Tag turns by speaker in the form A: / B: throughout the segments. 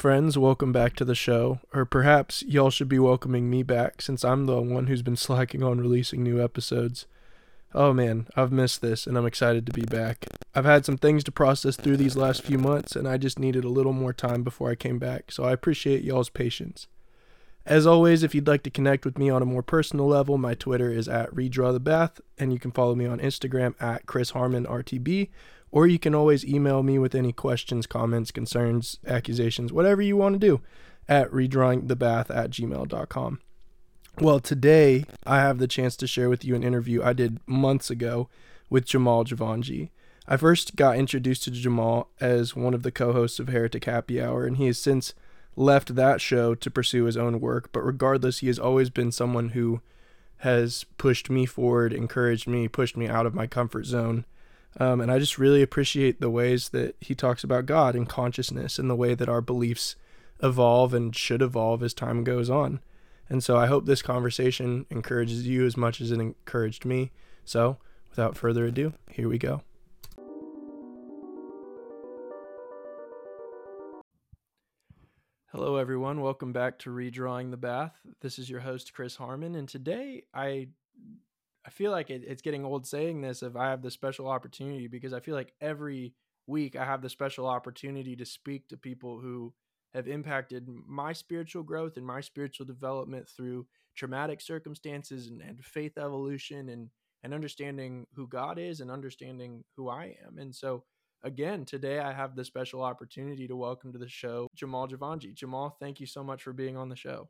A: Friends. Welcome back to the show. Or perhaps y'all should be welcoming me back since I'm the one who's been slacking on releasing new episodes. Oh man, I've missed this and I'm excited to be back. I've had some things to process through these last few months and I just needed a little more time before I came back, so I appreciate y'all's patience. As always, if you'd like to connect with me on a more personal level, my Twitter is at RedrawTheBath, and you can follow me on Instagram at chrisharmonrtb, RTB, or you can always email me with any questions, comments, concerns, accusations, whatever you want to do at redrawingthebath at gmail.com. Well, today I have the chance to share with you an interview I did months ago with Jamal Jivanjee. I first got introduced to Jamal as one of the co hosts of Heretic Happy Hour, and he has since left that show to pursue his own work. But regardless, he has always been someone who has pushed me forward, encouraged me, pushed me out of my comfort zone. Um, and I just really appreciate the ways that he talks about God and consciousness and the way that our beliefs evolve and should evolve as time goes on. And so I hope this conversation encourages you as much as it encouraged me. So without further ado, here we go. Hello, everyone. Welcome back to Redrawing the Bath. This is your host, Chris Harmon. And today I I feel like it, it's getting old saying this if I have the special opportunity because I feel like every week I have the special opportunity to speak to people who have impacted my spiritual growth and my spiritual development through traumatic circumstances and, and faith evolution and and understanding who God is and understanding who I am. And so again, today I have the special opportunity to welcome to the show Jamal Jivanjee. Jamal, thank you so much for being on the show.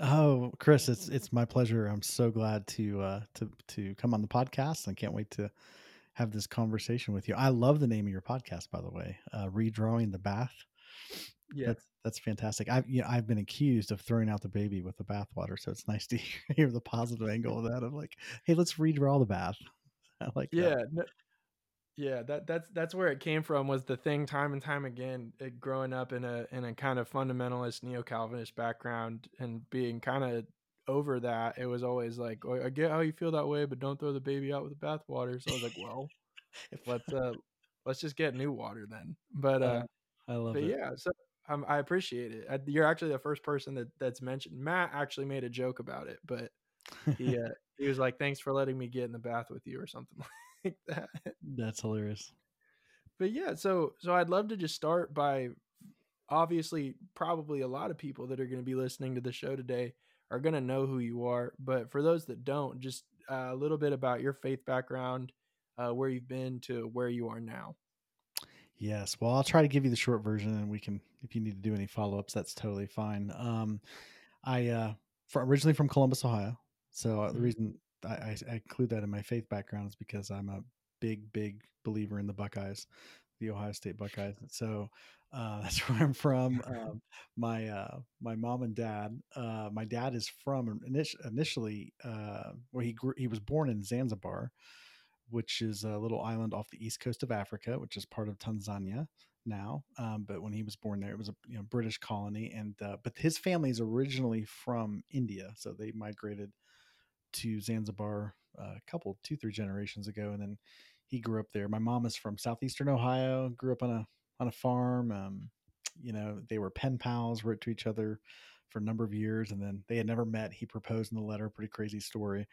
B: Oh, Chris, it's it's my pleasure. I'm so glad to uh to to come on the podcast. I can't wait to have this conversation with you. I love the name of your podcast, by the way. Uh Redrawing the Bath.
A: Yeah.
B: That's that's fantastic. I've you know, I've been accused of throwing out the baby with the bathwater, so it's nice to hear the positive angle of that. Of like, hey, let's redraw the bath. I like
A: yeah, no, yeah, that that's that's where it came from was the thing time and time again it, growing up in a in a kind of fundamentalist neo-Calvinist background and being kind of over that it was always like "Oh, I get how you feel that way but don't throw the baby out with the bathwater. So I was like well let's uh let's just get new water then. But uh
B: I love
A: but
B: it.
A: yeah so um, I appreciate it. I, you're actually the first person that that's mentioned Matt actually made a joke about it but he uh, he was like thanks for letting me get in the bath with you or something like that
B: That's hilarious.
A: but yeah so so i'd love to just start by obviously probably a lot of people that are going to be listening to the show today are going to know who you are but for those that don't just uh, a little bit about your faith background uh, where you've been to where you are now
B: Yes. Well, I'll try to give you the short version, and we can, if you need to do any follow ups, that's totally fine. Um, I uh, fr originally from Columbus, Ohio. So uh, the
A: Mhm.
B: reason I, I, include that in my faith background is because I'm a big, big believer in the Buckeyes, the Ohio State Buckeyes. So uh, that's where I'm from. Um, my uh, my mom and dad. Uh, my dad is from init- initially uh, where he grew. He was born in Zanzibar, which is a little island off the east coast of Africa, which is part of Tanzania now. Um, but when he was born there, it was a you know, British colony, and uh, but his family is originally from India, so they migrated to Zanzibar uh, a couple, two, three generations ago, and then he grew up there. My mom is from southeastern Ohio, grew up on a on a farm. Um, you know, they were pen pals, wrote to each other for a number of years, and then they had never met. He proposed in the letter, pretty crazy story,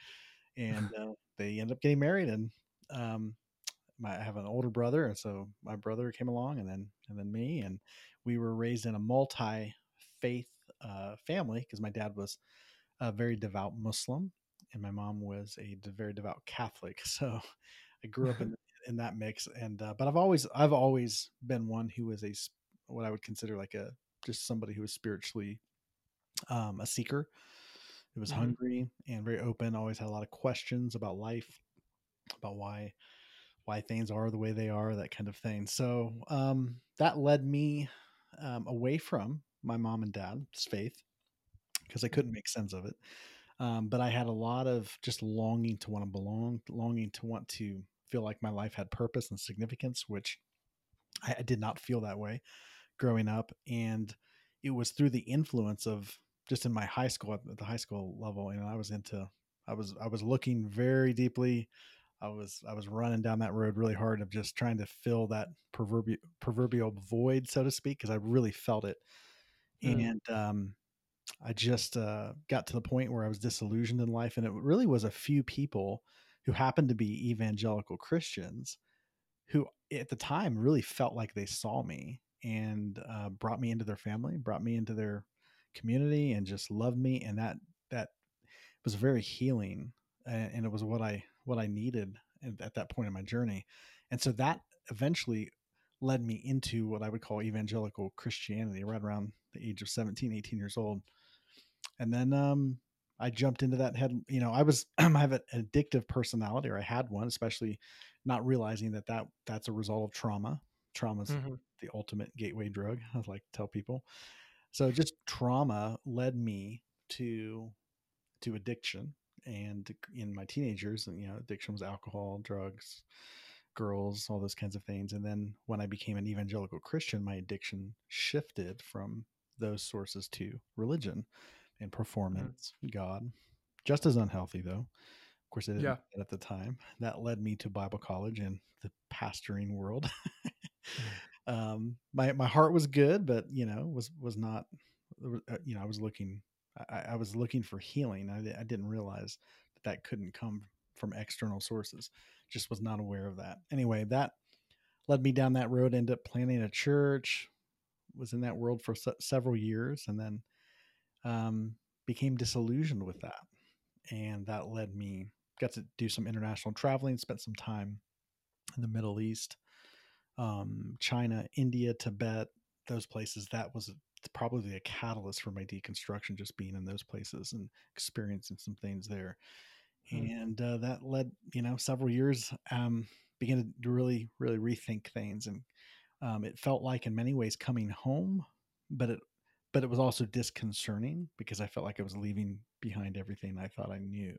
B: and uh, they ended up getting married. And um, my, I have an older brother, and so my brother came along, and then and then me, and we were raised in a multi faith uh, family because my dad was a very devout Muslim, and my mom was a very devout Catholic. So I grew up in in that mix, and uh, but I've always I've always been one who was a what I would consider like a just somebody who was spiritually um, a seeker. Who was
A: Mhm.
B: hungry and very open. Always had a lot of questions about life, about why why things are the way they are, that kind of thing. So um, that led me um, away from my mom and dad's faith because I couldn't make sense of it. Um, but I had a lot of just longing to want to belong, longing to want to feel like my life had purpose and significance, which I, I did not feel that way growing up. And it was through the influence of just in my high school, at the high school level, you know, I was into, I was, I was looking very deeply. I was, I was running down that road really hard of just trying to fill that proverbial, proverbial void, so to speak, because I really felt it
A: Mm.
B: and um, I just uh, got to the point where I was disillusioned in life, and it really was a few people who happened to be evangelical Christians who, at the time, really felt like they saw me and uh, brought me into their family, brought me into their community, and just loved me, and that that was very healing, and, and it was what I what I needed at, at that point in my journey, and so that eventually led me into what I would call evangelical Christianity right around the age of 17, 18 years old. And then um, I jumped into that head. You know, I was I have an addictive personality, or I had one, especially not realizing that that that's a result of trauma. Trauma is
A: Mm-hmm.
B: the ultimate gateway drug. I like to tell people. So just trauma led me to to addiction, and in my teenagers, you know, addiction was alcohol, drugs, girls, all those kinds of things. And then when I became an evangelical Christian, my addiction shifted from those sources to religion and performance, mm. God. Just as unhealthy, though. Of course, I didn't
A: yeah.
B: at the time. That led me to Bible college and the pastoring world. um, my my heart was good, but you know, was was not. You know, I was looking. I, I was looking for healing. I, I didn't realize that that couldn't come from external sources. Just was not aware of that. Anyway, that led me down that road. Ended up planning a church. Was in that world for se- several years, and then um, became disillusioned with that. And that led me, got to do some international traveling, spent some time in the Middle East, um, China, India, Tibet, those places. That was probably a catalyst for my deconstruction, just being in those places and experiencing some things there. Hmm. And uh, that led, you know, several years, um, began to really, really rethink things. And um, it felt like, in many ways, coming home, but it but it was also disconcerting because I felt like I was leaving behind everything I thought I knew.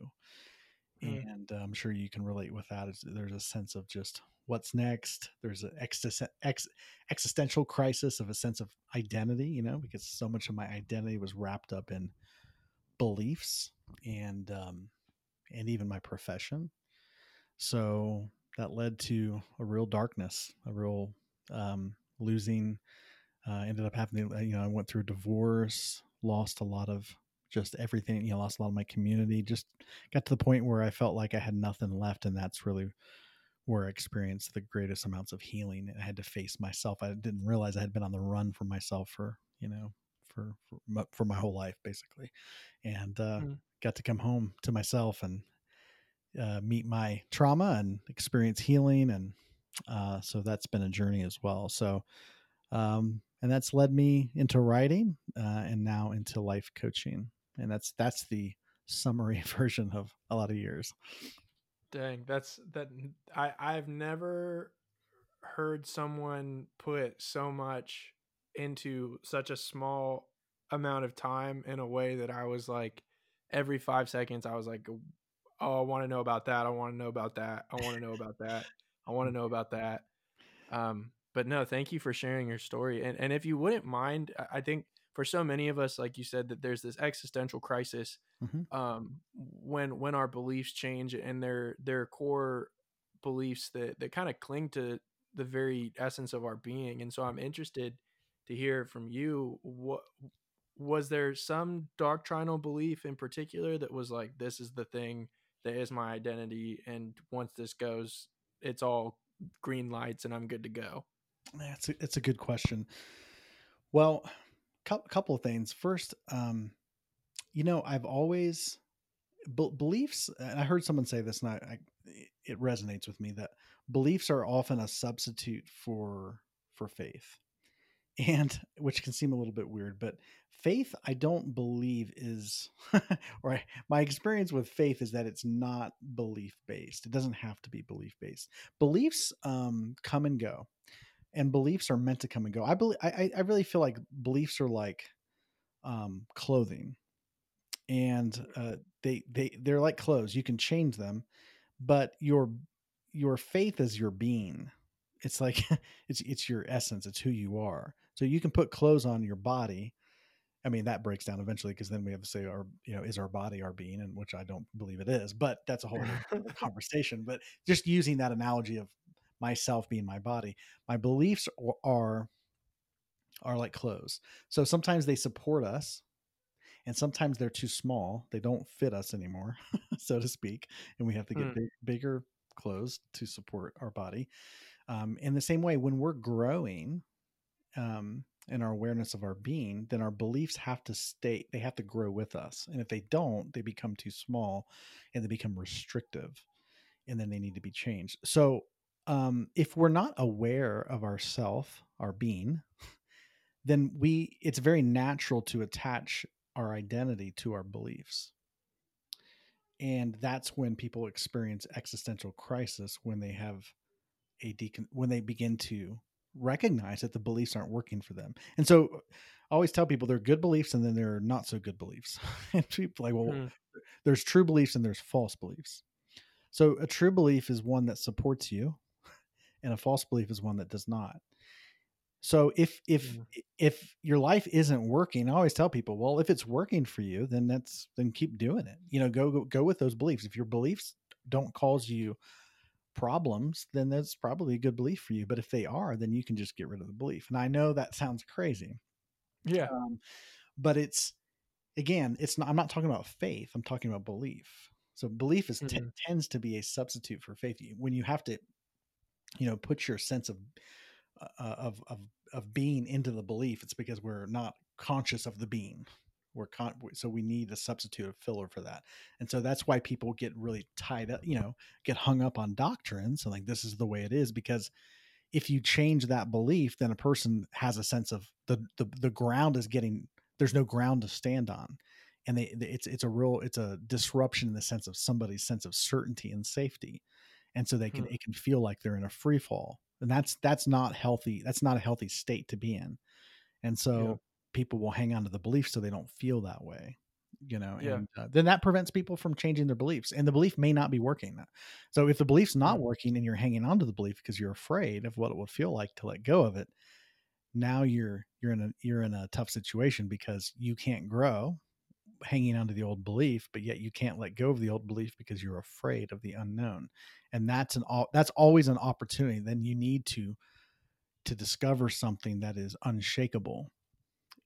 B: Mm. And uh, I'm sure you can relate with that. There's a sense of just what's next. There's an ex- ex- existential crisis of a sense of identity, you know, because so much of my identity was wrapped up in beliefs and um, and even my profession. So that led to a real darkness, a real um, losing uh, ended up having to, you know, I went through a divorce, lost a lot of just everything, you know, lost a lot of my community, just got to the point where I felt like I had nothing left. And that's really where I experienced the greatest amounts of healing. And I had to face myself. I didn't realize I had been on the run for myself for, you know, for, for, my, for my whole life, basically. And uh, mm. got to come home to myself and uh, meet my trauma and experience healing. And uh, so that's been a journey as well. So, um, and that's led me into writing uh, and now into life coaching. And that's that's the summary version of a lot of years.
A: Dang that's that i i've never heard someone put so much into such a small amount of time in a way that i was like every five seconds i was like oh i want to know about that. I want to know about that. I want to know about that i want to know about that um but no, thank you for sharing your story. And and if you wouldn't mind, I think for so many of us, like you said, that there's this existential crisis mm-hmm. um, when when our beliefs change and their their core beliefs that that kind of cling to the very essence of our being. And so I'm interested to hear from you what was there some doctrinal belief in particular that was like this is the thing that is my identity and once this goes it's all green lights and I'm good to go.
B: That's a, it's a good question. Well, a couple of things. First, um, you know, I've always be- beliefs, and I heard someone say this, and I, I, it resonates with me that beliefs are often a substitute for for faith, and which can seem a little bit weird, but faith, I don't believe is, or I, my experience with faith is that it's not belief based. It doesn't have to be belief based. Beliefs um, come and go and beliefs are meant to come and go. I believe I, I really feel like beliefs are like um, clothing, and uh, they they they're like clothes. You can change them, but your your faith is your being. It's like it's it's your essence. It's who you are. So you can put clothes on your body. I mean that breaks down eventually because then we have to say our you know is our body our being and which I don't believe it is, but that's a whole conversation. But just using that analogy of myself being my body. My beliefs are are like clothes. So sometimes they support us and sometimes they're too small. They don't fit us anymore, so to speak, and we have to get
A: Mm.
B: big, bigger clothes to support our body. Um, in the same way, when we're growing um, in our awareness of our being, then our beliefs have to stay. They have to grow with us, and if they don't, they become too small, and they become restrictive, and then they need to be changed. So, um, if we're not aware of ourself, our being, then we it's very natural to attach our identity to our beliefs and that's when people experience existential crisis when they have a decon- when they begin to recognize that the beliefs aren't working for them and so i always tell people there are good beliefs and then there are not so good beliefs and people like well
A: Mm.
B: there's true beliefs and there's false beliefs so a true belief is one that supports you and a false belief is one that does not so if if
A: Mm.
B: if your life isn't working, I always tell people, well, if it's working for you, then that's then keep doing it. You know, go go, go with those beliefs. If your beliefs don't cause you problems, then that's probably a good belief for you. But if they are, then you can just get rid of the belief. And I know that sounds crazy,
A: Yeah.
B: um, but it's again, it's not. I'm not talking about faith. I'm talking about belief. So belief is t-
A: Mhm.
B: tends to be a substitute for faith. When you have to, you know, put your sense of uh, of of of being into the belief, it's because we're not conscious of the being. We're con- so we need a substitute of filler for that, and so that's why people get really tied up. You know, get hung up on doctrines and like this is the way it is because if you change that belief, then a person has a sense of the the the ground is getting there's no ground to stand on, and they it's it's a real it's a disruption in the sense of somebody's sense of certainty and safety, and so they can
A: Hmm.
B: it can feel like they're in a free fall, and that's that's not healthy. That's not a healthy state to be in, and so
A: Yeah.
B: People will hang on to the belief so they don't feel that way. You know,
A: Yeah.
B: and uh, then that prevents people from changing their beliefs, and the belief may not be working. So if the belief's not
A: Mm.
B: working and you're hanging on to the belief because you're afraid of what it would feel like to let go of it, now you're you're in a you're in a tough situation because you can't grow hanging on to the old belief, but yet you can't let go of the old belief because you're afraid of the unknown. And that's an all that's always an opportunity. Then you need to to discover something that is unshakable.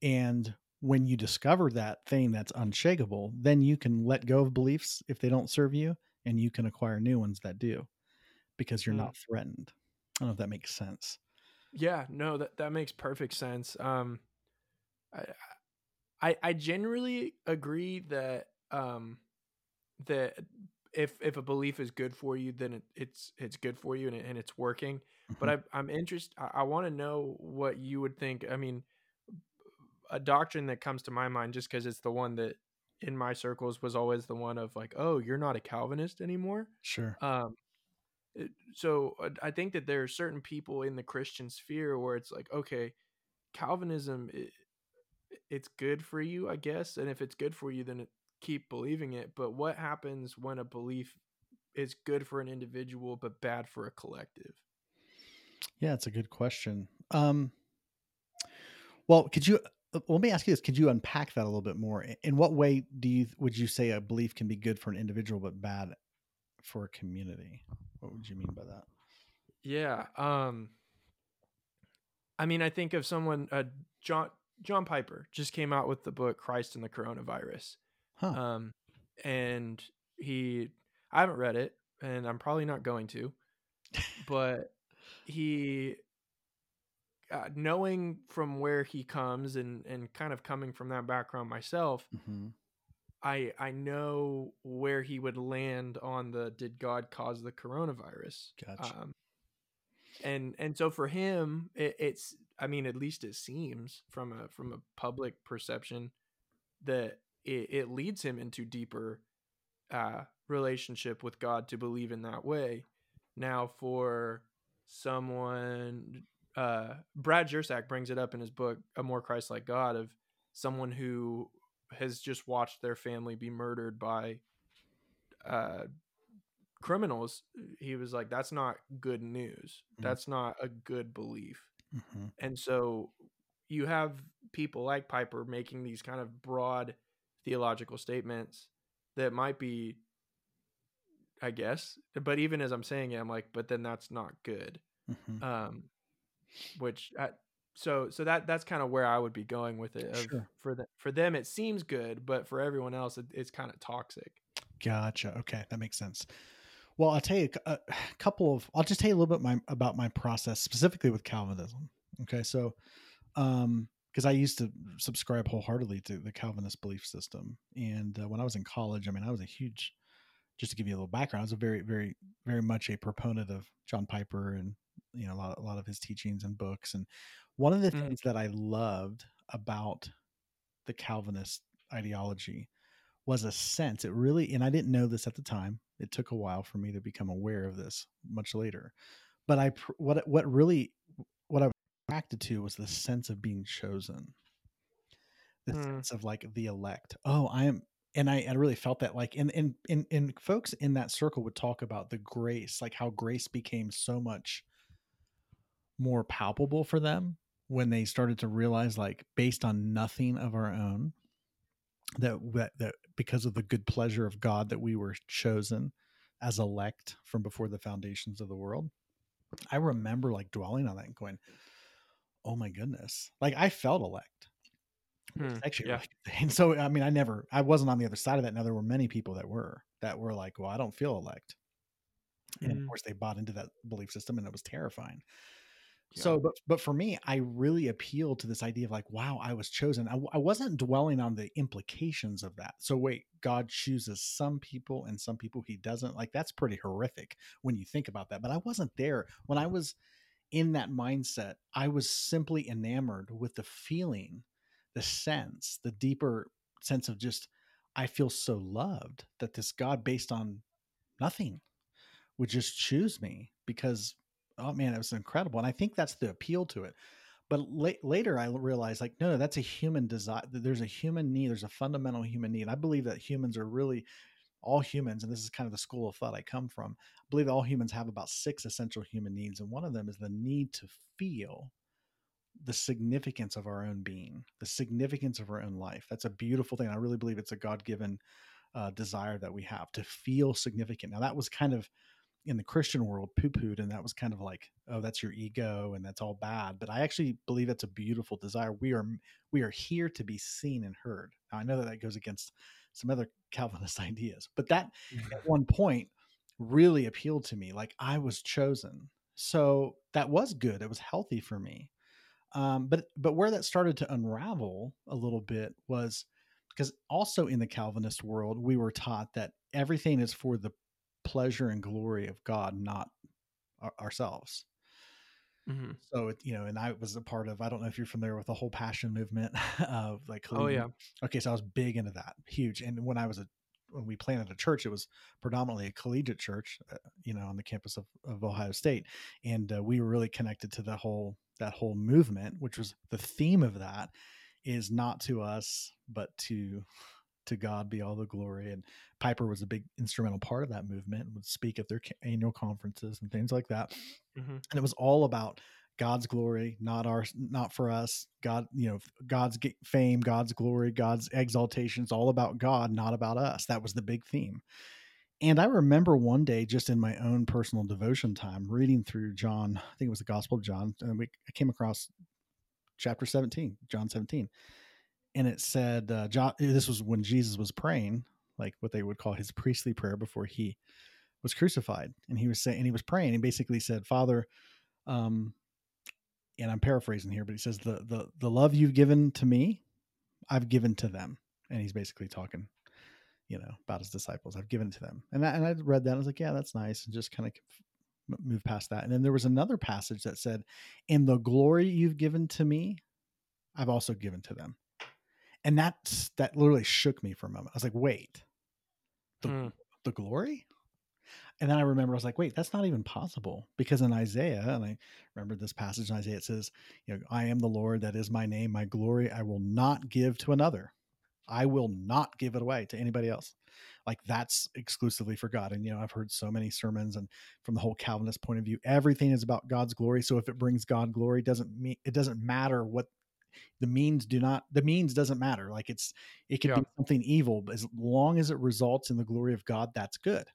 B: And when you discover that thing that's unshakable, then you can let go of beliefs if they don't serve you and you can acquire new ones that do because you're
A: Hmm.
B: not threatened. I don't know if that makes sense.
A: Yeah, no, that that makes perfect sense. Um, I I, I generally agree that um that if if a belief is good for you, then it, it's it's good for you and, it, and it's working. But
B: Mhm.
A: I, I'm interested. I, I want to know what you would think. I mean, a doctrine that comes to my mind just because it's the one that in my circles was always the one of like, oh, you're not a Calvinist anymore.
B: Sure.
A: Um, it- so uh, I think that there are certain people in the Christian sphere where it's like, okay, Calvinism, i it's good for you, I guess, and if it's good for you, then it, keep believing it. But what happens when a belief is good for an individual but bad for a collective?
B: Yeah, it's a good question. Um, well, could you let me ask you this? Could you unpack that a little bit more? In what way do you would you say a belief can be good for an individual but bad for a community? What would you mean by that?
A: Yeah. Um. I mean, I think of someone. Uh, John John Piper just came out with the book Christ and the Coronavirus.
B: Huh.
A: Um, and he, I haven't read it, and I'm probably not going to, but he, uh, knowing from where he comes and and kind of coming from that background myself,
B: hmm
A: I I know where he would land on the did God cause the coronavirus?
B: Gotcha.
A: Um, and and so for him, it, it's I mean at least it seems from a from a public perception that it, it leads him into deeper uh, relationship with God to believe in that way. Now for someone, uh, Brad Jersak brings it up in his book A More Christ-like God of someone who has just watched their family be murdered by uh, criminals. He was like, "That's not good news.
B: Mhm.
A: That's not a good belief."
B: hmm
A: And so you have people like Piper making these kind of broad theological statements that might be, I guess, but even as I'm saying it, I'm like, but then that's not good.
B: hmm
A: Um, which uh, so so that that's kind of where I would be going with it.
B: Sure.
A: For the, for them, it seems good, but for everyone else, it, it's kind of toxic.
B: Gotcha. Okay, that makes sense. Well, I'll tell you a, a couple of. I'll just tell you a little bit my, about my process specifically with Calvinism. Okay, so um, because I used to subscribe wholeheartedly to the Calvinist belief system, and uh, when I was in college, I mean, I was a huge. Just to give you a little background, I was a very, very, very much a proponent of John Piper and you know a lot, a lot of his teachings and books. And one of the
A: Mhm.
B: things that I loved about the Calvinist ideology was a sense it really and i didn't know this at the time it took a while for me to become aware of this much later but i what what really what i was attracted to was the sense of being chosen the
A: Hmm.
B: sense of like the elect oh i am and I, I really felt that like and, and and and folks in that circle would talk about the grace like how grace became so much more palpable for them when they started to realize like based on nothing of our own that that, that because of the good pleasure of God that we were chosen as elect from before the foundations of the world. I remember like dwelling on that and going, "Oh my goodness!" Like I felt elect.
A: Hmm,
B: actually
A: yeah.
B: And so I mean, I never, I wasn't on the other side of that. Now there were many people that were that were like, "Well, I don't feel elect," and
A: Mhm.
B: of course they bought into that belief system, and it was terrifying. So, but but for me, I really appealed to this idea of like, wow, I was chosen. I, I wasn't dwelling on the implications of that. So wait, God chooses some people and some people He doesn't. Like that's pretty horrific when you think about that. But I wasn't there when I was in that mindset. I was simply enamored with the feeling, the sense, the deeper sense of just I feel so loved that this God, based on nothing, would just choose me because oh man, it was incredible. And I think that's the appeal to it. But la- later I realized like, no, that's a human desire. There's a human need. There's a fundamental human need. I believe that humans are really all humans, and this is kind of the school of thought I come from. I believe all humans have about six essential human needs. And one of them is the need to feel the significance of our own being, the significance of our own life. That's a beautiful thing. I really believe it's a God given uh, desire that we have to feel significant. Now, that was kind of in the Christian world poo pooed, and that was kind of like, oh, that's your ego and that's all bad. But I actually believe that's a beautiful desire. We are we are here to be seen and heard. Now, I know that that goes against some other Calvinist ideas, but that at one point really appealed to me. Like I was chosen, so that was good. It was healthy for me. Um, but but where that started to unravel a little bit was because also in the Calvinist world, we were taught that everything is for the pleasure and glory of God, not our, ourselves.
A: Mhm.
B: So it, you know, and I was a part of. I don't know if you're familiar with the whole Passion movement of like.
A: Oh yeah.
B: Okay, so I was big into that, huge. And when I was a when we planted a church, it was predominantly a collegiate church, uh, you know, on the campus of, of Ohio State, and uh, we were really connected to the whole that whole movement, which was the theme of that is not to us, but to to God be all the glory. And Piper was a big instrumental part of that movement and would speak at their annual conferences and things like that.
A: Mhm.
B: And it was all about God's glory, not our, not for us. God, you know, God's fame, God's glory, God's exaltation. It's all about God, not about us. That was the big theme. And I remember one day, just in my own personal devotion time, reading through John. I think it was the Gospel of John, and we I came across chapter seventeen, John seventeen, and it said, uh, "John." This was when Jesus was praying, like what they would call his priestly prayer before he was crucified, and he was saying, and he was praying. He basically said, "Father." Um, and I'm paraphrasing here, but he says the the the love you've given to me, I've given to them, and he's basically talking, you know, about his disciples. I've given to them, and I, and I read that. And I was like, yeah, that's nice, and just kind of move past that. And then there was another passage that said, "In the glory you've given to me, I've also given to them," and that that literally shook me for a moment. I was like, wait, the
A: Hmm.
B: the glory and then I remember I was like, wait, that's not even possible because in Isaiah, and I remember this passage in Isaiah, it says, you know, I am the Lord, that is my name, my glory I will not give to another. I will not give it away to anybody else. Like that's exclusively for God. And you know, I've heard so many sermons and from the whole Calvinist point of view, everything is about God's glory. So if it brings God glory, doesn't mean it doesn't matter what the means do not the means doesn't matter. Like it's it could
A: Yeah.
B: be something evil, but as long as it results in the glory of God, that's good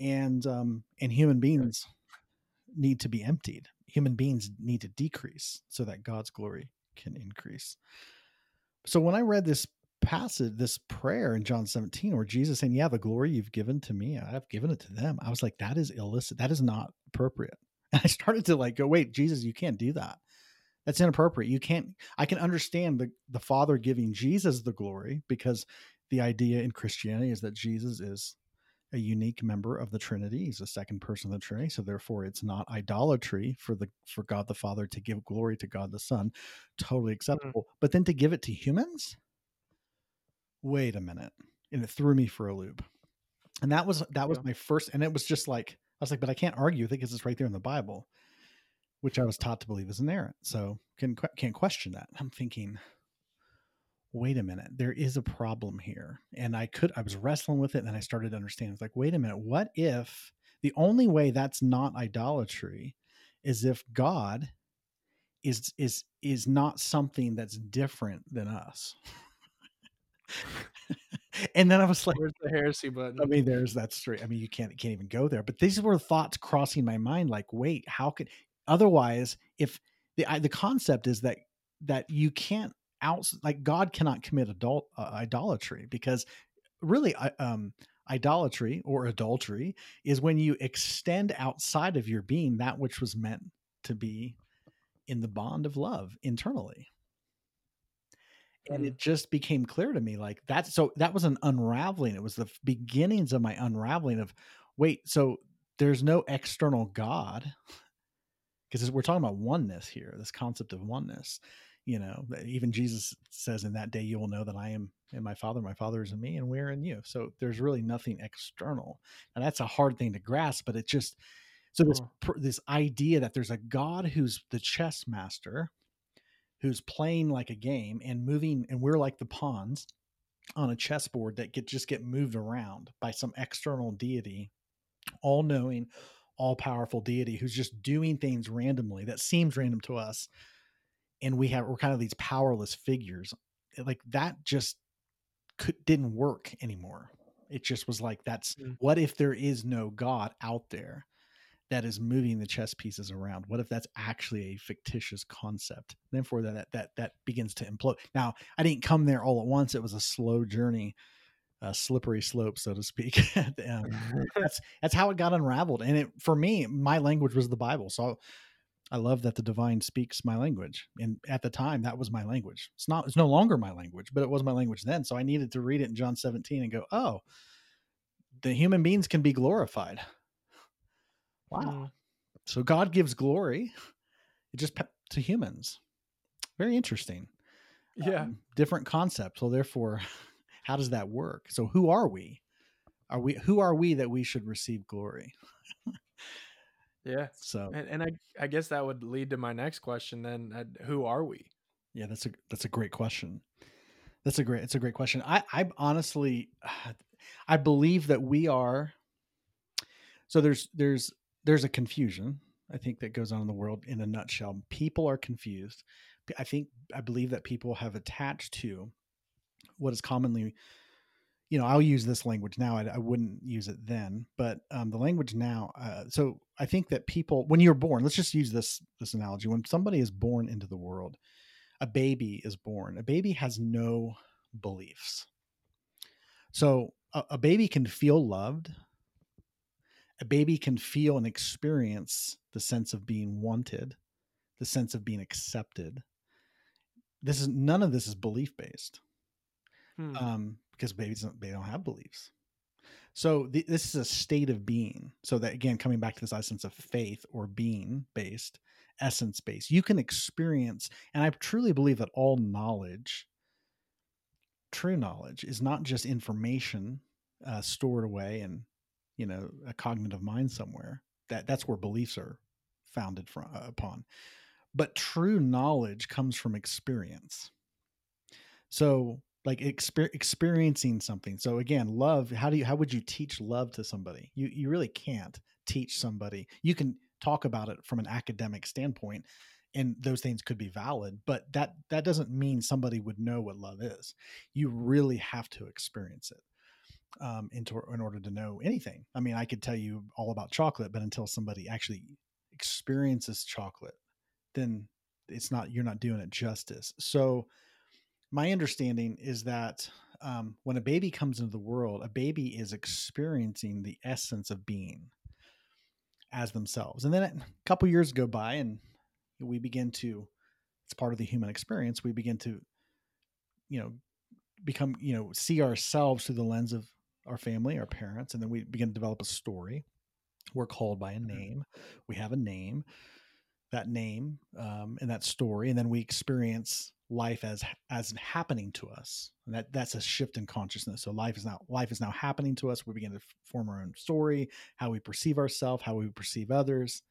B: and um and human beings need to be emptied human beings need to decrease so that God's glory can increase. So when I read this passage, this prayer in John 17, where Jesus saying, Yeah, the glory you've given to me, I've given it to them. I was like, that is illicit. That is not appropriate. And I started to like go, wait, Jesus, you can't do that. That's inappropriate. You can't, I can understand the, the Father giving Jesus the glory because the idea in Christianity is that Jesus is a unique member of the Trinity. He's the second person of the Trinity. So therefore it's not idolatry for the for God the Father to give glory to God the Son. Totally acceptable. Mm. But then to give it to humans? wait a minute and it threw me for a loop and that was that was yeah. my first and it was just like i was like but i can't argue with it because it's right there in the bible which i was taught to believe is inerrant so can can't question that i'm thinking wait a minute there is a problem here and i could i was wrestling with it and then i started to understand it's like wait a minute what if the only way that's not idolatry is if god is is is not something that's different than us and then I was like,
A: "Where's the heresy button?"
B: I mean, there's that straight. I mean, you can't can't even go there. But these were thoughts crossing my mind. Like, wait, how could? Otherwise, if the the concept is that that you can't out like God cannot commit adult uh, idolatry because really, um, idolatry or adultery is when you extend outside of your being that which was meant to be in the bond of love internally. And it just became clear to me like that so that was an unraveling. It was the beginnings of my unraveling of wait so there's no external god because we're talking about oneness here this concept of oneness you know even jesus says in that day you will know that i am in my father my father is in me and we're in you. So there's really nothing external and that's a hard thing to grasp but it just so this this idea that there's a god who's the chess master who's playing like a game and moving and we're like the pawns on a chessboard that get just get moved around by some external deity all knowing all powerful deity who's just doing things randomly that seems random to us and we have we're kind of these powerless figures like that just could didn't work anymore. It just was like that's mm. what if there is no god out there that is moving the chess pieces around? What if that's actually a fictitious concept? Therefore that that that begins to implode. Now i didn't come there all at once. It was a slow journey a slippery slope so to speak um, that's that's how it got unraveled and it for me my language was the bible so i love that the divine speaks my language and at the time that was my language it's not it's no longer my language but it was my language then so i needed to read it in john 17 and go oh the human beings can be glorified Wow. Mm. So God gives glory it just to humans. Very interesting.
A: Yeah. Um,
B: different concept. So therefore, how does that work? So who are we? Are we who are we that we should receive glory?
A: yeah.
B: So
A: and, and I I guess that would lead to my next question then. Uh, who are we?
B: Yeah, that's a that's a great question. That's a great it's a great question. I I honestly I believe that we are so there's there's there's a confusion I think that goes on in the world in a nutshell. People are confused. I think I believe that people have attached to what is commonly, you know, I'll use this language now. I, I wouldn't use it then, but um, the language now. Uh, so I think that people, when you're born, let's just use this this analogy. When somebody is born into the world, a baby is born. A baby has no beliefs. So a, a baby can feel loved a baby can feel and experience the sense of being wanted, the sense of being accepted. This is none of this is belief based, hmm. um, because babies don't, they don't have beliefs. So th- this is a state of being. So that again, coming back to this essence of faith or being based, essence based, you can experience, and I truly believe that all knowledge, true knowledge, is not just information uh, stored away in, you know a cognitive mind somewhere that that's where beliefs are founded from uh, upon but true knowledge comes from experience so like exper- experiencing something so again love how do you how would you teach love to somebody you you really can't teach somebody you can talk about it from an academic standpoint and those things could be valid but that that doesn't mean somebody would know what love is you really have to experience it um, into, in order to know anything. I mean, I could tell you all about chocolate, but until somebody actually experiences chocolate, then it's not you're not doing it justice. So my understanding is that um, when a baby comes into the world, a baby is experiencing the essence of being as themselves. And then a couple years go by, and we begin to, it's part of the human experience, we begin to, you know, become, you know, see ourselves through the lens of our family, our parents, and then we begin to develop a story. We're called by a
A: Mm-hmm.
B: name. We have a name, that name, um, and that story, and then we experience life as as happening to us. And that that's a shift in consciousness. So life is now life is now happening to us. We begin to form our own story, how we perceive ourselves, how we perceive others,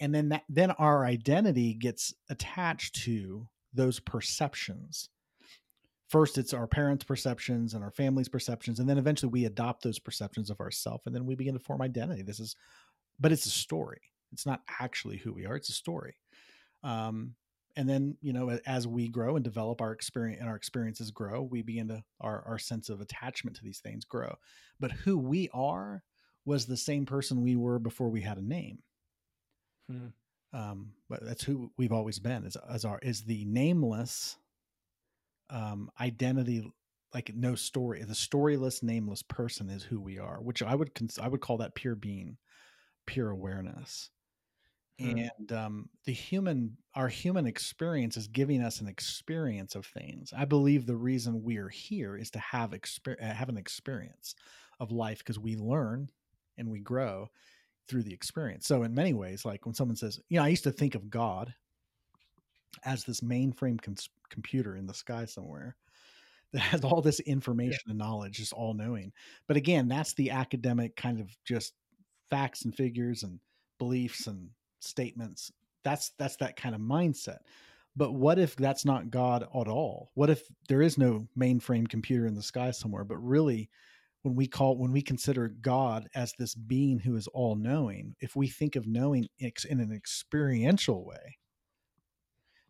B: and then that then our identity gets attached to those perceptions first it's our parents perceptions and our family's perceptions and then eventually we adopt those perceptions of ourselves and then we begin to form identity this is but it's a story it's not actually who we are it's a story um, and then you know as we grow and develop our experience and our experiences grow we begin to our, our sense of attachment to these things grow. But who we are was the same person we were before we had a name.
A: Hmm.
B: um, but that's who we've always been is, as our is the nameless um, identity like no story the storyless nameless person is who we are which i would cons- i would call that pure being pure awareness
A: Hmm.
B: and um, the human our human experience is giving us an experience of things i believe the reason we're here is to have exper- uh, have an experience of life because we learn and we grow through the experience so in many ways like when someone says you know i used to think of god as this mainframe cons- computer in the sky somewhere that has all this information and knowledge, just all knowing. But again, that's the academic kind of just facts and figures and beliefs and statements. That's that's that kind of mindset. But what if that's not God at all? What if there is no mainframe computer in the sky somewhere, but really when we call when we consider God as this being who is all knowing, if we think of knowing in an experiential way,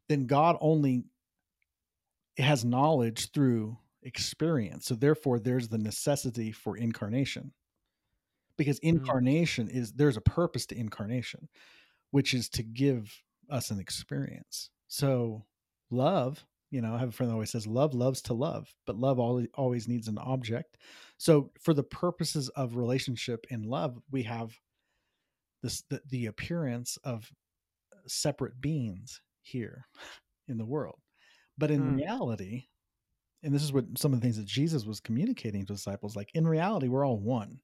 B: then God only has knowledge through experience. So therefore there's the necessity for incarnation. Because mm. incarnation is there's a purpose to incarnation, which is to give us an experience. So love, you know, I have a friend that always says love loves to love, but love always always needs an object. So for the purposes of relationship and love, we have this the, the appearance of separate beings here in the world. But in
A: Hmm.
B: reality, and this is what some of the things that Jesus was communicating to disciples like in reality, we're all one.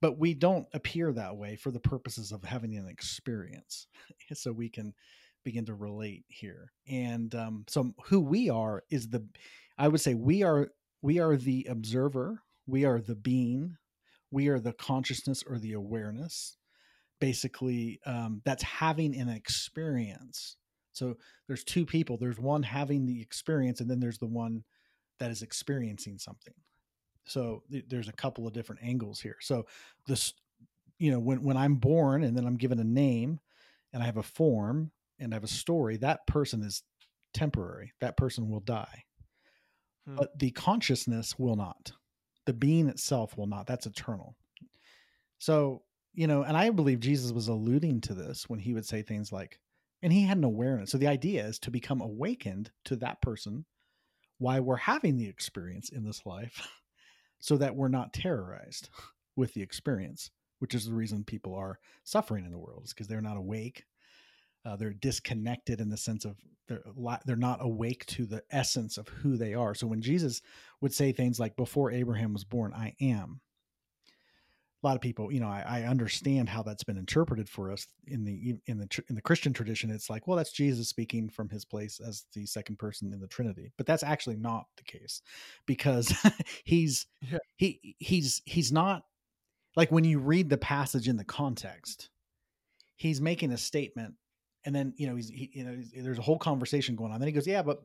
B: But we don't appear that way for the purposes of having an experience. So we can begin to relate here. And um, so who we are is the I would say we are we are the observer, we are the being, we are the consciousness or the awareness basically um, that's having an experience so there's two people there's one having the experience and then there's the one that is experiencing something so th- there's a couple of different angles here. So this you know when, when i'm born and then i'm given a name and i have a form and i have a story that person is temporary. That person will die.
A: Hmm.
B: but the consciousness will not. The being itself will not. That's eternal. So you know and i believe jesus was alluding to this when he would say things like and he had an awareness. So the idea is to become awakened to that person why we're having the experience in this life so that we're not terrorized with the experience which is the reason people are suffering in the world is because they're not awake uh, they're disconnected in the sense of they're they're not awake to the essence of who they are. So when jesus would say things like before abraham was born i am a lot of people you know I, I understand how that's been interpreted for us in the in the in the christian tradition it's like well that's jesus speaking from his place as the second person in the trinity but that's actually not the case because he's
A: Yeah.
B: he he's he's not like when you read the passage in the context he's making a statement and then you know he's he, you know he's- there's a whole conversation going on then he goes yeah but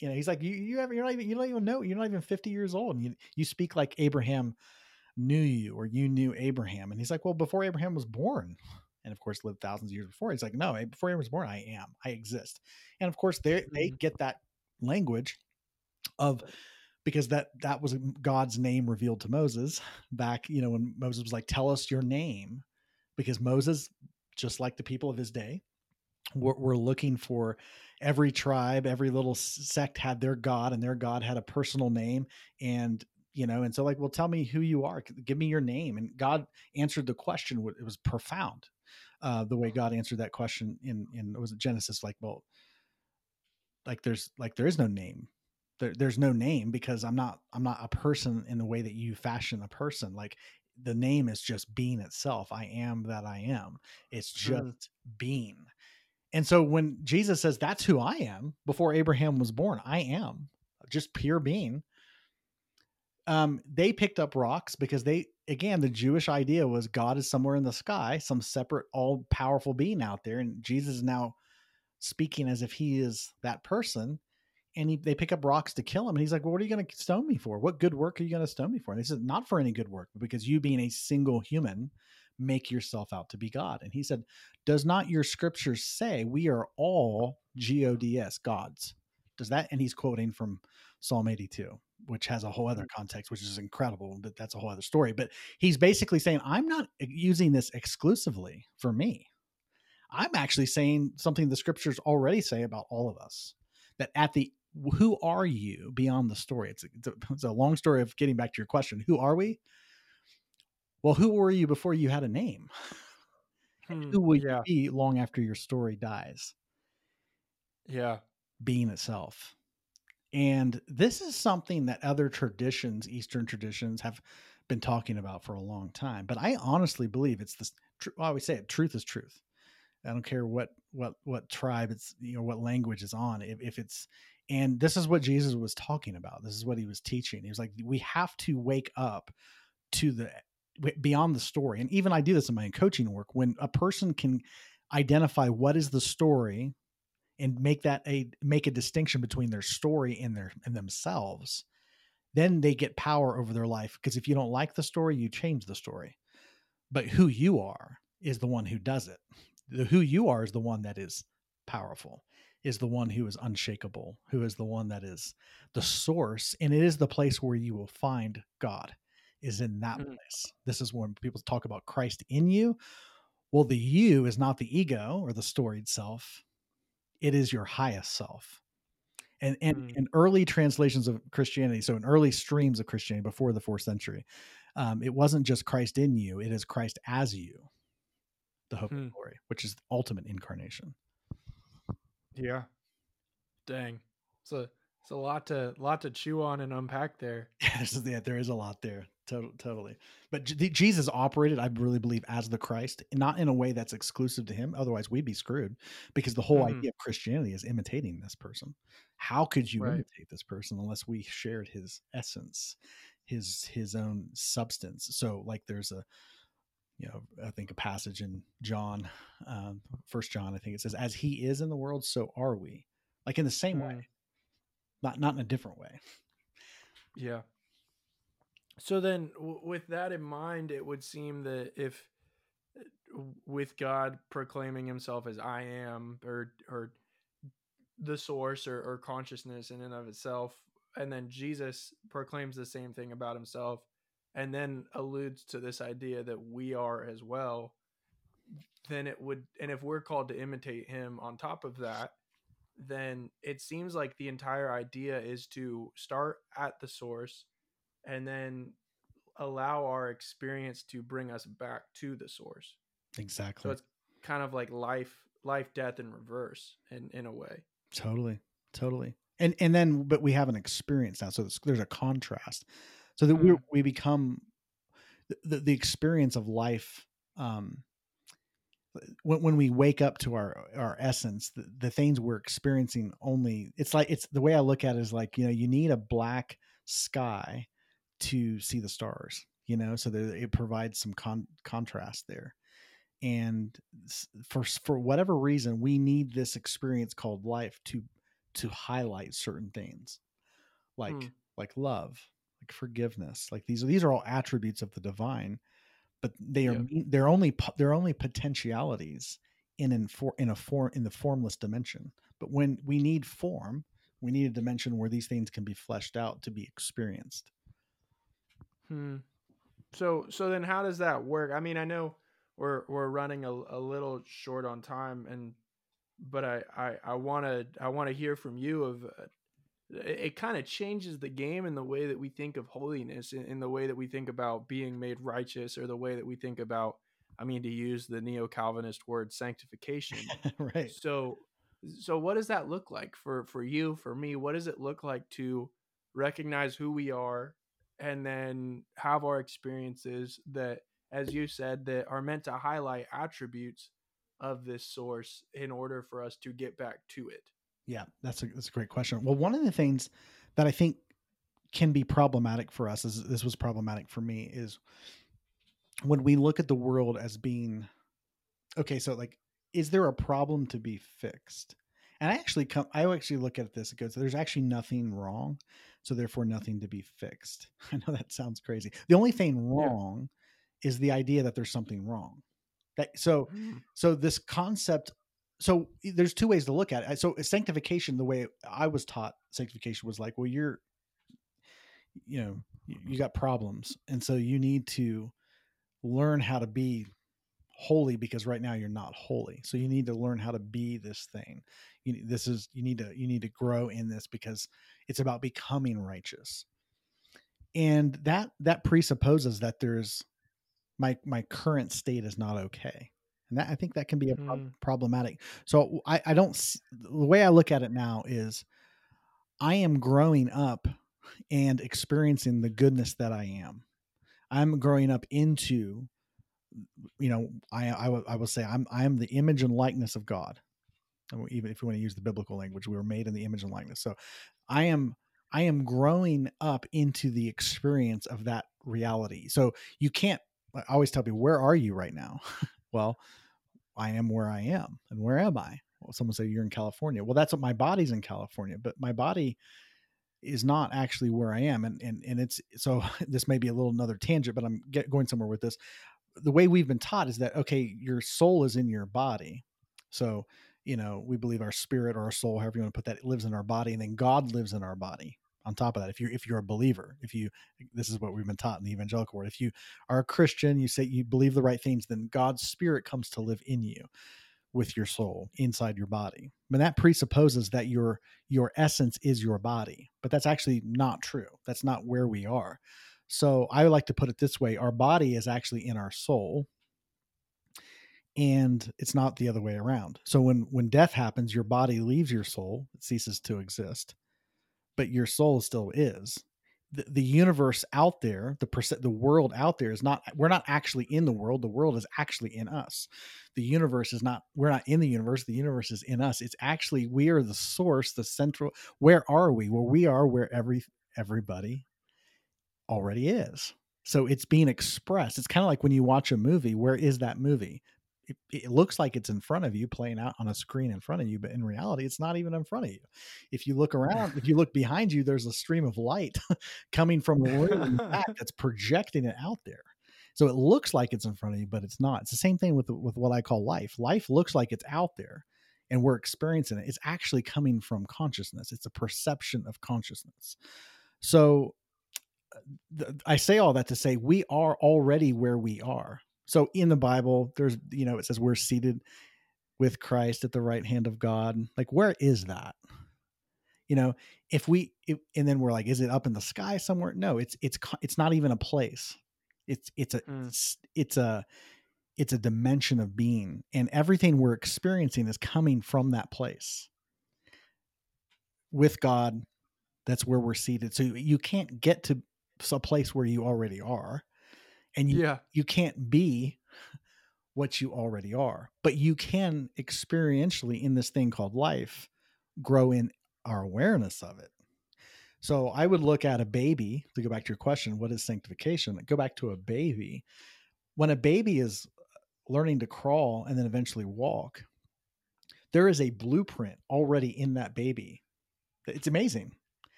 B: you know he's like you you have, you're not even you don't even know you're not even 50 years old and you you speak like abraham knew you or you knew abraham and he's like well before abraham was born and of course lived thousands of years before he's like no eh, before abraham was born i am i exist and of course they they
A: Mhm.
B: get that language of because that that was god's name revealed to moses back you know when moses was like tell us your name because moses just like the people of his day. We're, we're looking for every tribe, every little sect had their god, and their god had a personal name. And you know, and so like, well, tell me who you are. Give me your name. And God answered the question. It was profound, uh, the way God answered that question in in was it Genesis? Like, well, like there's like there is no name there, there's no name because i'm not i'm not a person in the way that you fashion a person like the name is just being itself i am that i am it's hmm. just mm. being and so when jesus says that's who i am before abraham was born i am just pure being um, they picked up rocks because they again the jewish idea was god is somewhere in the sky some separate all powerful being out there and jesus is now speaking as if he is that person and he, they pick up rocks to kill him. And he's like, well, what are you going to stone me for? What good work are you going to stone me for? And he said, not for any good work, but because you being a single human make yourself out to be God. And he said, does not your scriptures say we are all G-O-D-S, gods? Does that, and he's quoting from Psalm 82, which has a whole other mm-hmm. context, which is incredible, but that's a whole other story. But he's basically saying, I'm not using this exclusively for me. I'm actually saying something the scriptures already say about all of us that at the who are you beyond the story? It's a, it's a, it's a long story of getting back to your question. Who are we? Well, who were you before you had a name? Hmm, who will yeah. you be long after your story dies?
A: Yeah.
B: Being itself. And this is something that other traditions, Eastern traditions, have been talking about for a long time. But I honestly believe it's this. Well, I always say it: truth is truth. I don't care what what what tribe it's you know what language is on. If, if it's and this is what Jesus was talking about. This is what he was teaching. He was like, we have to wake up to the beyond the story. And even I do this in my coaching work. When a person can identify what is the story and make that a make a distinction between their story and their and themselves, then they get power over their life. Because if you don't like the story, you change the story. But who you are is the one who does it. The who you are is the one that is powerful is the one who is unshakable, who is the one that is the source, and it is the place where you will find God. Is in that mm-hmm. place. This is when people talk about Christ in you. Well, the you is not the ego or the storied self; it is your highest self. And and mm. in early translations of Christianity, so in early streams of Christianity before the fourth century, um, it wasn't just Christ in you; it is Christ as you, the hope mm. of glory, which is the ultimate incarnation.
A: Yeah. Dang. It's a it's a lot to lot to chew on and unpack there.
B: yeah, there is a lot there. Total, totally. But Jesus operated, I really believe, as the Christ, not in a way that's exclusive to him. Otherwise, we'd be screwed because the whole mm. idea of Christianity is imitating this person. How could you right. imitate this person unless we shared his essence, his his own substance? So, like, there's a you know, I think a passage in John, um, First John, I think it says, "As He is in the world, so are we." Like in the same mm. way, not not in a different way.
A: Yeah. So then, w- with that in mind, it would seem that if, uh, with God proclaiming Himself as "I am" or or the source or, or consciousness in and of itself, and then Jesus proclaims the same thing about Himself and then alludes to this idea that we are as well, then it would, and if we're called to imitate him on top of that, then it seems like the entire idea is to start at the source and then allow our experience to bring us back to the source.
B: Exactly.
A: So it's kind of like life, life, death in reverse in, in a way.
B: Totally. Totally. And, and then, but we have an experience now. So there's, a contrast so that we mm. we become the, the experience of life um, when, when we wake up to our our essence the, the things we're experiencing only it's like it's the way i look at it is like you know you need a black sky to see the stars you know so that it provides some con- contrast there and for for whatever reason we need this experience called life to to highlight certain things like hmm. like love like forgiveness like these are these are all attributes of the divine but they are yeah. they're only they're only potentialities in in for in a form in the formless dimension but when we need form we need a dimension where these things can be fleshed out to be experienced
A: hmm so so then how does that work i mean i know we're we're running a, a little short on time, and but I I I want to I want to hear from you of. Uh, it, it kind of changes the game in the way that we think of holiness, in, in the way that we think about being made righteous, or the way that we think about I mean, to use the neo Calvinist word sanctification.
B: right.
A: So, so what does that look like for for you, for me? What does it look like to recognize who we are, and then have our experiences that, as you said, that are meant to highlight attributes of this source in order for us to get back to it?
B: Yeah, that's a that's a great question. Well, one of the things that I think can be problematic for us, as this was problematic for me, is when we look at the world as being okay so like is there a problem to be fixed and i actually come i actually look at this it goes there's actually nothing wrong so therefore nothing to be fixed i know that sounds crazy the only thing wrong yeah. is the idea that there's something wrong that so mm. so this concept so there's two ways to look at it so sanctification the way i was taught sanctification was like well you're you know you got problems and so you need to learn how to be holy because right now you're not holy so you need to learn how to be this thing. You, this is you need to you need to grow in this because it's about becoming righteous. And that that presupposes that there's my my current state is not okay and that i think that can be a pro- mm. problematic. So i i don't the way i look at it now is i am growing up and experiencing the goodness that i am. I'm growing up into, you know, I, I, I will say I'm, I am the image and likeness of God. Even if you want to use the biblical language, we were made in the image and likeness. So I am, I am growing up into the experience of that reality. So you can't I always tell people, where are you right now? well, I am where I am. And where am I? Well, someone say you're in California. Well, that's what my body's in California, but my body is not actually where I am. And, and, and it's, so this may be a little another tangent, but I'm get, going somewhere with this. The way we've been taught is that, okay, your soul is in your body. So, you know, we believe our spirit or our soul, however you want to put that, lives in our body. And then God lives in our body on top of that if you're if you're a believer if you this is what we've been taught in the evangelical world if you are a christian you say you believe the right things then god's spirit comes to live in you with your soul inside your body. But that presupposes that your your essence is your body. But that's actually not true. That's not where we are. So I like to put it this way, our body is actually in our soul and it's not the other way around. So when when death happens, your body leaves your soul, it ceases to exist, but your soul still is the, the universe out there, the percent, the world out there is not. We're not actually in the world. The world is actually in us. The universe is not. We're not in the universe. The universe is in us. It's actually we are the source, the central. Where are we? Well, we are where every everybody already is. So it's being expressed. It's kind of like when you watch a movie. Where is that movie? it, it, looks like it's in front of you playing out on a screen in front of you but in reality it's not even in front of you if you look around if you look behind you there's a stream of light coming from the room back that's projecting it out there so it looks like it's in front of you but it's not it's the same thing with with what i call life life looks like it's out there and we're experiencing it it's actually coming from consciousness it's a perception of consciousness so I say all that to say we are already where we are so in the Bible, there's, you know, it says we're seated with Christ at the right hand of God. Like, where is that? You know, if we, if, and then we're like, is it up in the sky somewhere? No, it's, it's, it's not even a place. It's, it's a, mm. it's, it's a, it's a dimension of being and everything we're experiencing is coming from that place with God. That's where we're seated. So you can't get to a place where you already are and you, yeah. you can't be what you already are but you can experientially in this thing called life grow in our awareness of it. So i would look at a baby to go back to your question what is sanctification? Go back to a baby. When a baby is uh, learning to crawl and then eventually walk there is a blueprint already in that baby. It's amazing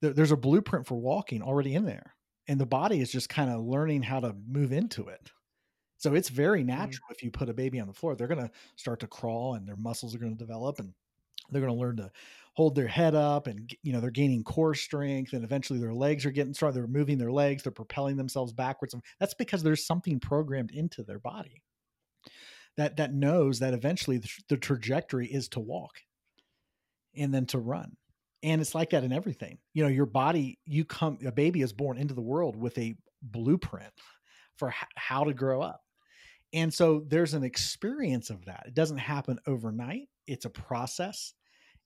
B: there's a blueprint for walking already in there and the body is just kind of learning how to move into it. So it's very mm-hmm. natural mm. if you put a baby on the floor, they're going to start to crawl and their muscles are going to develop and they're going to learn to hold their head up and you know they're gaining core strength and eventually their legs are getting strong they're moving their legs they're propelling themselves backwards that's because there's something programmed into their body that that knows that eventually the, the trajectory is to walk and then to run and it's like that in everything. You know your body you come a baby is born into the world with a blueprint for how to grow up. And so there's an experience of that. It doesn't happen overnight. It's a process.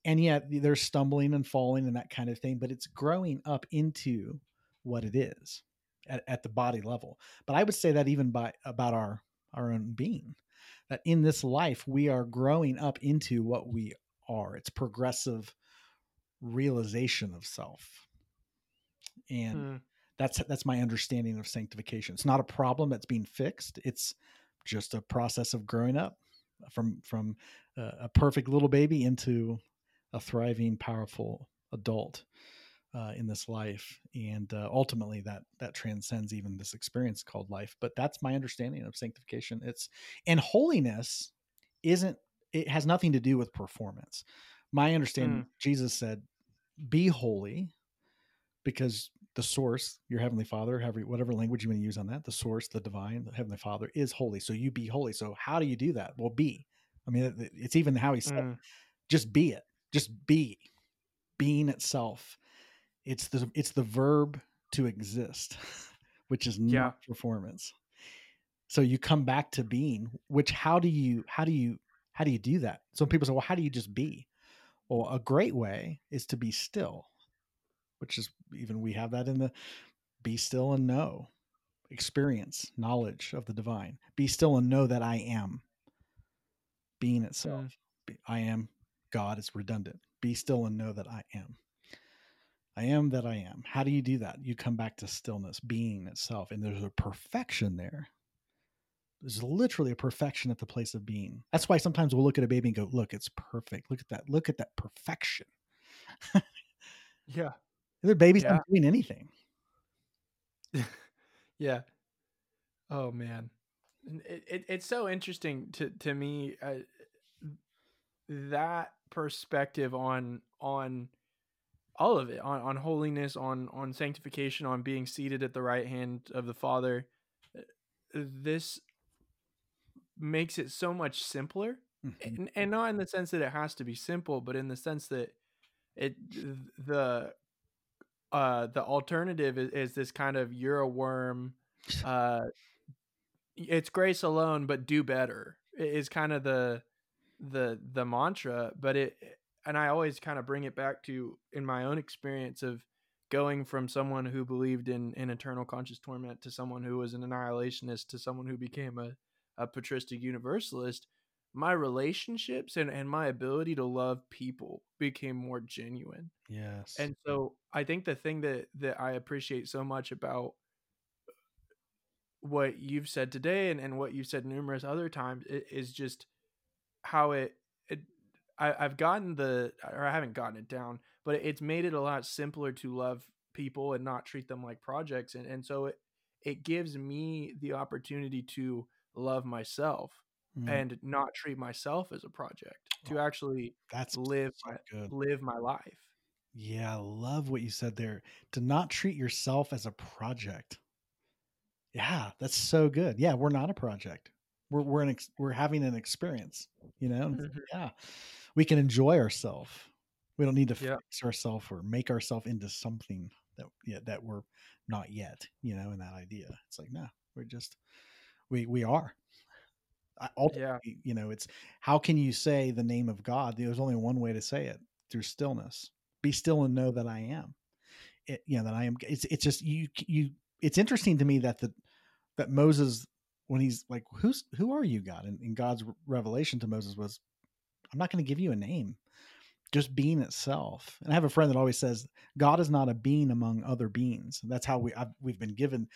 B: And yet there's stumbling and falling and that kind of thing but it's growing up into what it is at, at the body level. But i would say that even by about our our own being that in this life we are growing up into what we are. It's progressive realization of self. And
A: Hmm.
B: that's that's my understanding of sanctification. It's not a problem that's being fixed. It's just a process of growing up from from uh, a perfect little baby into a thriving powerful adult uh, in this life. And uh, ultimately that that transcends even this experience called life. But that's my understanding of sanctification. It's and holiness isn't it has nothing to do with performance. My understanding jesus said be holy because the source your heavenly father however whatever language you want to use on that the source the divine the heavenly father is holy. So you be holy. So how do you do that? Well be. I mean it's even how he said
A: Mm.
B: just be it. Just be. Being itself. It's the it's the verb to exist which is
A: Yeah.
B: not performance. So you come back to being which how do you how do you how do you do that? Some people say well how do you just be well a great way is to be still which is even we have that in the be still and know experience knowledge of the divine. Be still and know that i am being itself. Mm. Be- i am god is redundant. Be still and know that i am. I am that i am. How do you do that? You come back to stillness being itself and there's a perfection there there's literally a perfection at the place of being that's why sometimes we'll look at a baby and go look it's perfect look at that look at that perfection
A: Yeah.
B: the baby's
A: Yeah.
B: not doing anything
A: yeah. Oh man, it, it it's so interesting to to me uh, that perspective on on all of it on on holiness on on sanctification on being seated at the right hand of the Father. uh, This makes it so much simpler
B: Mhm.
A: and, and not in the sense that it has to be simple but in the sense that it the uh the alternative is, is this kind of you're a worm uh it's grace alone but do better is kind of the the the mantra but it and i always kind of bring it back to in my own experience of going from someone who believed in in eternal conscious torment to someone who was an annihilationist to someone who became a a patristic universalist my relationships and and my ability to love people became more genuine
B: yes
A: and so I think the thing that that I appreciate so much about what you've said today and, and what you've said numerous other times is just how it, it I, I've gotten the or I haven't gotten it down, but it's made it a lot simpler to love people and not treat them like projects. And and so it it gives me the opportunity to love myself
B: Mm,
A: and not treat myself as a project. To actually
B: that's
A: live
B: so
A: my live my life.
B: Yeah, I love what you said there. To not treat yourself as a project. Yeah, that's so good. Yeah, we're not a project. We're we're an ex- we're having an experience. You know,
A: Mhm.
B: yeah, we can enjoy ourselves. We don't need to
A: Yeah.
B: fix ourselves or make ourselves into something that yeah that we're not yet. You know, in that idea, it's like no, we're just we we are. I- Ultimately, you know, it's how can you say the name of God? There's only one way to say it through stillness. Be still and know that I am. It, you know that I am. It's it's just you you. It's interesting to me that the that Moses when he's like, who's who are you, God? And, and God's revelation to Moses was, I'm not going to give you a name, just being itself. And I have a friend that always says, God is not a being among other beings. That's how we I've, we've been given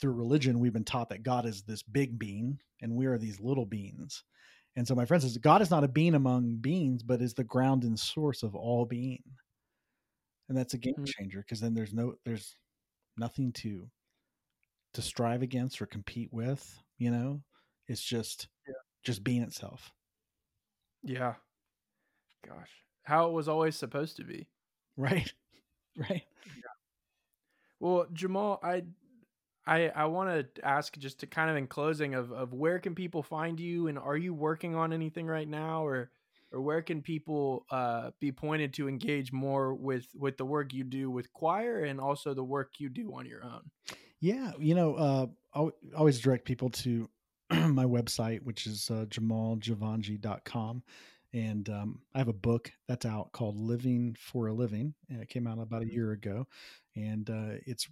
B: through religion. We've been taught that God is this big being and we are these little beings. And so my friend says, God is not a being among beings, but is the ground and source of all being. And that's a game
A: Mm.
B: changer because then there's no there's nothing to to strive against or compete with, you know? It's just
A: Yeah.
B: just being itself.
A: Yeah. Gosh. How it was always supposed to be.
B: Right? Right.
A: Well, Jamal, I I I want to ask just to kind of in closing of of where can people find you and are you working on anything right now or or where can people uh, be pointed to engage more with with the work you do with Quoir and also the work you do on your own?
B: Yeah, you know, uh, I always direct people to my website, which is uh, jamaljivanjee.com. And um, I have a book that's out called Living for a Living. And it came out about a mm-hmm. year ago. And uh, it's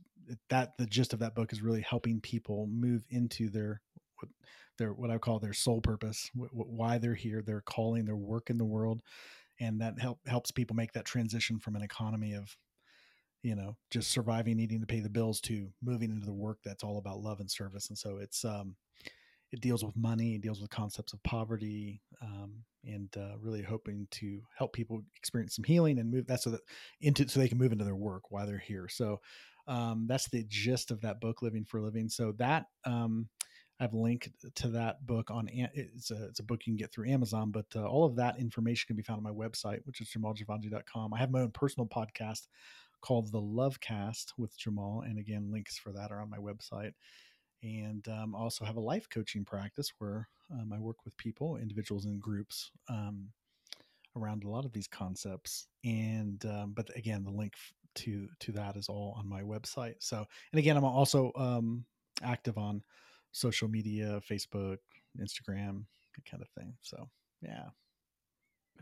B: that the gist of that book is really helping people move into their their what I call their soul purpose, why they're here, their calling, their work in the world, and that help helps people make that transition from an economy of you know just surviving needing to pay the bills to moving into the work that's all about love and service and so it's um it deals with money it deals with concepts of poverty um, and uh, really hoping to help people experience some healing and move that so that into so they can move into their work while they're here so um, that's the gist of that book living for living so that um, I've linked to that book on it's a, it's a book you can get through Amazon, but uh, all of that information can be found on my website, which is jamaljivanjee.com. I have my own personal podcast called The Lovecast with Jamal, and again, links for that are on my website. And um, I also have a life coaching practice where um, I work with people, individuals, and groups um, around a lot of these concepts. And um, but again, the link to to that is all on my website. So, and again, I'm also um, active on social media, Facebook, Instagram, that kind of thing. So yeah.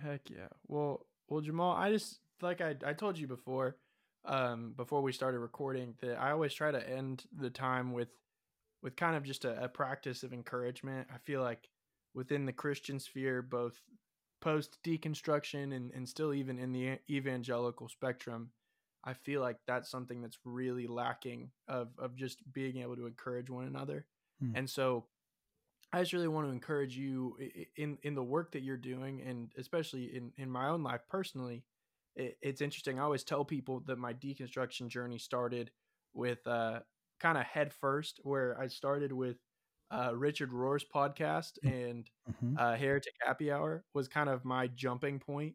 A: Heck yeah. Well, well, Jamal, I just like I, I told you before, um, before we started recording that I always try to end the time with with kind of just a, a practice of encouragement. I feel like within the Christian sphere, both post deconstruction and, and still even in the evangelical spectrum, I feel like that's something that's really lacking of of just being able to encourage one another. Hmm. And so I just really want to encourage you in in the work that you're doing, and especially in in my own life personally. It, it's interesting. I always tell people that my deconstruction journey started with uh, kind of head first, where I started with uh, Richard Rohr's podcast mm, and mm-hmm. uh, Heretic Happy Hour was kind of my jumping point.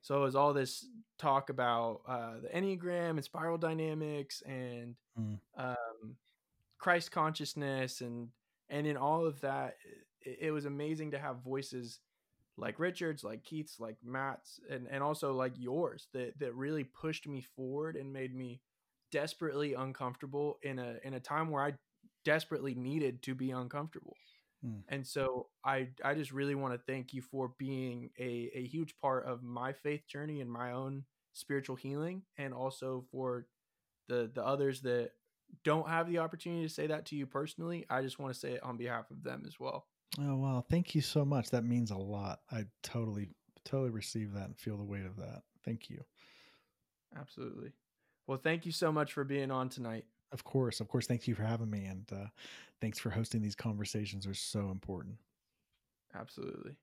A: So it was all this talk about uh, the Enneagram and spiral dynamics and mm. um, Christ consciousness and and in all of that it, it, was amazing to have voices like Richard's, like Keith's, like Matt's and and also like yours that that really pushed me forward and made me desperately uncomfortable in a in a time where I desperately needed to be uncomfortable. Mm. And so I I just really want to thank you for being a a huge part of my faith journey and my own spiritual healing and also for the the others that don't have the opportunity to say that to you personally, I just want to say it on behalf of them as well.
B: Oh wow, thank you so much. That means a lot. I totally totally receive that and feel the weight of that. Thank you.
A: Absolutely. Well, thank you so much for being on tonight.
B: Of course, of course. Thank you for having me, and uh, thanks for hosting these conversations. Are so important.
A: Absolutely.